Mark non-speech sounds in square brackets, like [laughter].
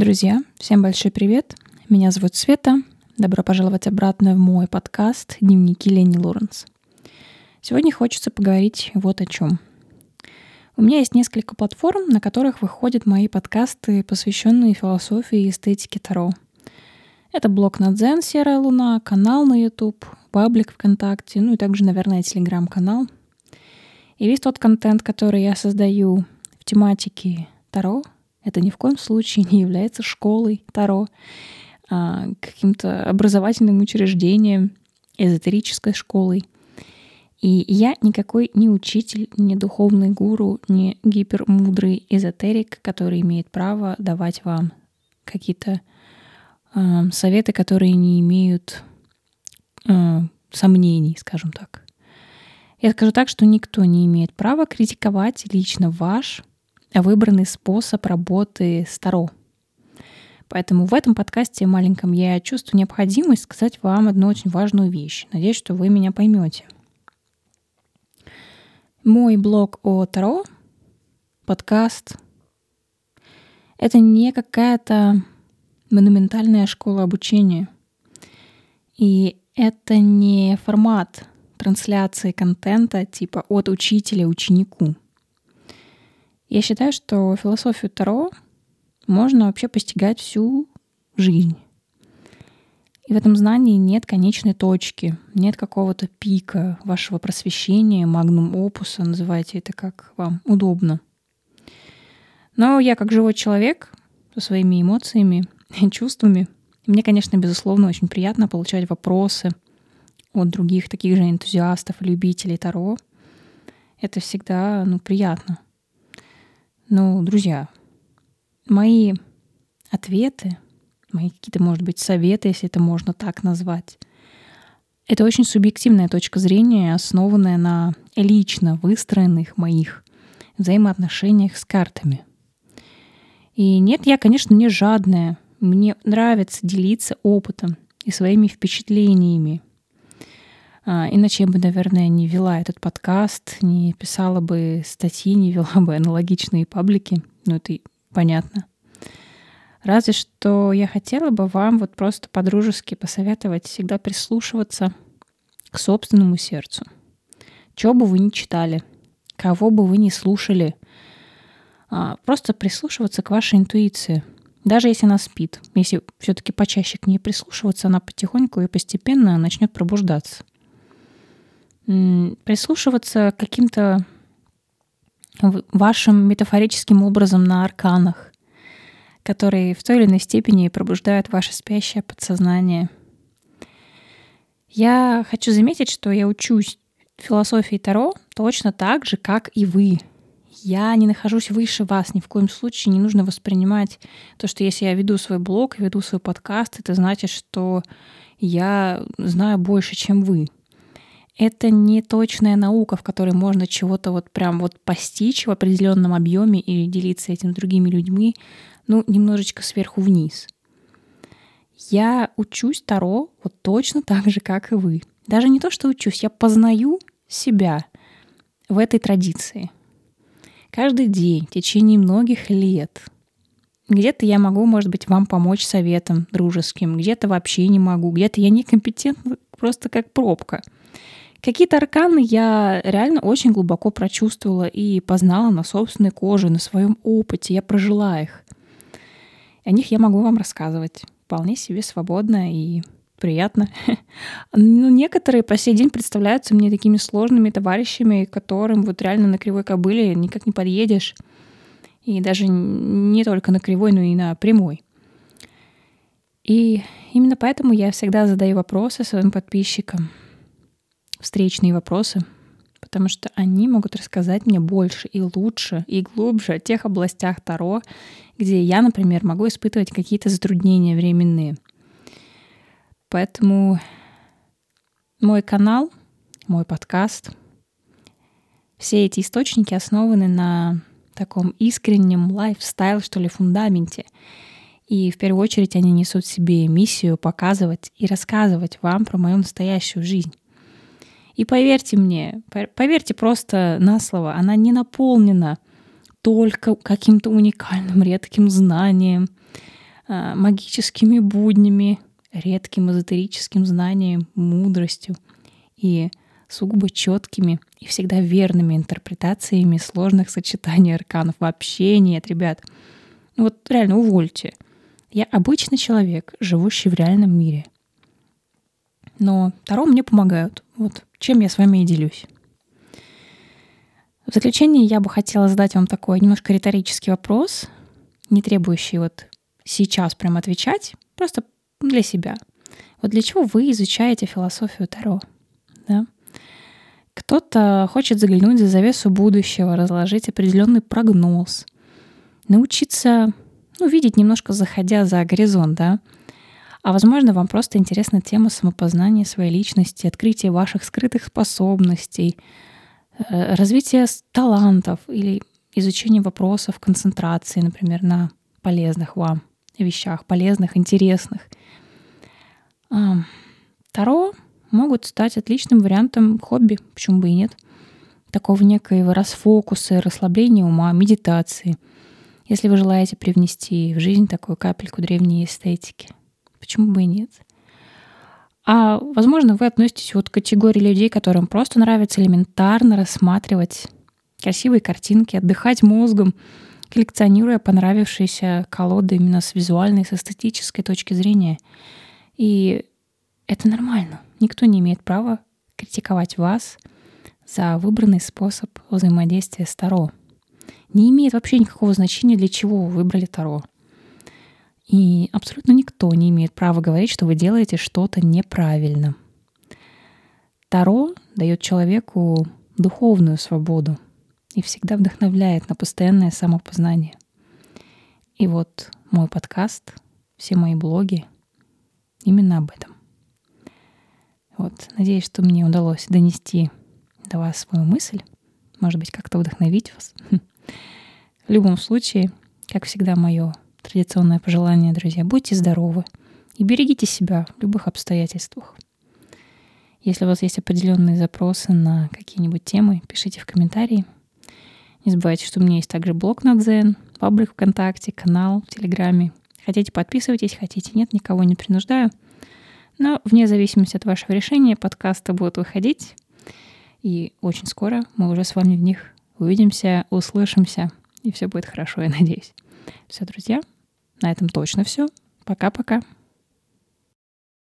Друзья, всем большой привет. Меня зовут Света. Добро пожаловать обратно в мой подкаст «Дневники Лени Лоренс». Сегодня хочется поговорить вот о чем. У меня есть несколько платформ, на которых выходят мои подкасты, посвященные философии и эстетике Таро. Это блог на Дзен «Серая луна», канал на YouTube, паблик ВКонтакте, ну и также, наверное, телеграм-канал. И весь тот контент, который я создаю в тематике Таро, это ни в коем случае не является школой Таро, а, каким-то образовательным учреждением, эзотерической школой. И я никакой не учитель, не духовный гуру, не гипермудрый эзотерик, который имеет право давать вам какие-то э, советы, которые не имеют э, сомнений, скажем так. Я скажу так, что никто не имеет права критиковать лично ваш выбранный способ работы с Таро. Поэтому в этом подкасте маленьком я чувствую необходимость сказать вам одну очень важную вещь. Надеюсь, что вы меня поймете. Мой блог о Таро, подкаст, это не какая-то монументальная школа обучения. И это не формат трансляции контента типа от учителя ученику. Я считаю, что философию Таро можно вообще постигать всю жизнь. И в этом знании нет конечной точки, нет какого-то пика вашего просвещения, магнум опуса, называйте это как вам удобно. Но я как живой человек со своими эмоциями и чувствами, мне, конечно, безусловно, очень приятно получать вопросы от других таких же энтузиастов любителей Таро. Это всегда ну, приятно. Ну, друзья, мои ответы, мои какие-то, может быть, советы, если это можно так назвать, это очень субъективная точка зрения, основанная на лично выстроенных моих взаимоотношениях с картами. И нет, я, конечно, не жадная. Мне нравится делиться опытом и своими впечатлениями. А, иначе я бы, наверное, не вела этот подкаст, не писала бы статьи, не вела бы аналогичные паблики. Ну, это понятно. Разве что я хотела бы вам вот просто по-дружески посоветовать всегда прислушиваться к собственному сердцу. Чего бы вы ни читали, кого бы вы ни слушали, а, просто прислушиваться к вашей интуиции. Даже если она спит, если все-таки почаще к ней прислушиваться, она потихоньку и постепенно начнет пробуждаться прислушиваться к каким-то вашим метафорическим образом на арканах, которые в той или иной степени пробуждают ваше спящее подсознание. Я хочу заметить, что я учусь философии Таро точно так же, как и вы. Я не нахожусь выше вас, ни в коем случае не нужно воспринимать то, что если я веду свой блог, веду свой подкаст, это значит, что я знаю больше, чем вы это не точная наука, в которой можно чего-то вот прям вот постичь в определенном объеме и делиться этим другими людьми, ну, немножечко сверху вниз. Я учусь Таро вот точно так же, как и вы. Даже не то, что учусь, я познаю себя в этой традиции. Каждый день, в течение многих лет. Где-то я могу, может быть, вам помочь советом дружеским, где-то вообще не могу, где-то я некомпетентна просто как пробка — Какие-то арканы я реально очень глубоко прочувствовала и познала на собственной коже, на своем опыте. Я прожила их. О них я могу вам рассказывать вполне себе свободно и приятно. Но [laughs] ну, некоторые по сей день представляются мне такими сложными товарищами, которым вот реально на кривой кобыле никак не подъедешь. И даже не только на кривой, но и на прямой. И именно поэтому я всегда задаю вопросы своим подписчикам — встречные вопросы, потому что они могут рассказать мне больше и лучше, и глубже о тех областях Таро, где я, например, могу испытывать какие-то затруднения временные. Поэтому мой канал, мой подкаст, все эти источники основаны на таком искреннем лайфстайл, что ли, фундаменте. И в первую очередь они несут в себе миссию показывать и рассказывать вам про мою настоящую жизнь. И поверьте мне, поверьте просто на слово, она не наполнена только каким-то уникальным редким знанием, э, магическими буднями, редким эзотерическим знанием, мудростью и сугубо четкими и всегда верными интерпретациями сложных сочетаний арканов. Вообще нет, ребят. Ну вот реально увольте. Я обычный человек, живущий в реальном мире. Но Таро мне помогают. Вот чем я с вами и делюсь. В заключение я бы хотела задать вам такой немножко риторический вопрос, не требующий вот сейчас прям отвечать, просто для себя. Вот для чего вы изучаете философию Таро? Да? Кто-то хочет заглянуть за завесу будущего, разложить определенный прогноз, научиться ну, видеть немножко заходя за горизонт, да. А возможно, вам просто интересна тема самопознания своей личности, открытия ваших скрытых способностей, э, развития талантов или изучение вопросов концентрации, например, на полезных вам вещах, полезных, интересных. Таро могут стать отличным вариантом хобби, почему бы и нет. Такого некоего расфокуса, расслабления ума, медитации. Если вы желаете привнести в жизнь такую капельку древней эстетики, почему бы и нет? А, возможно, вы относитесь вот к категории людей, которым просто нравится элементарно рассматривать красивые картинки, отдыхать мозгом, коллекционируя понравившиеся колоды именно с визуальной, с эстетической точки зрения. И это нормально. Никто не имеет права критиковать вас за выбранный способ взаимодействия с Таро. Не имеет вообще никакого значения, для чего вы выбрали Таро. И абсолютно никто не имеет права говорить, что вы делаете что-то неправильно. Таро дает человеку духовную свободу и всегда вдохновляет на постоянное самопознание. И вот мой подкаст, все мои блоги именно об этом. Вот, надеюсь, что мне удалось донести до вас свою мысль, может быть, как-то вдохновить вас. [laughs] В любом случае, как всегда, мое традиционное пожелание, друзья, будьте здоровы и берегите себя в любых обстоятельствах. Если у вас есть определенные запросы на какие-нибудь темы, пишите в комментарии. Не забывайте, что у меня есть также блог на Дзен, паблик ВКонтакте, канал в Телеграме. Хотите, подписывайтесь, хотите, нет, никого не принуждаю. Но вне зависимости от вашего решения подкасты будут выходить. И очень скоро мы уже с вами в них увидимся, услышимся, и все будет хорошо, я надеюсь. Все, друзья, на этом точно все. Пока-пока.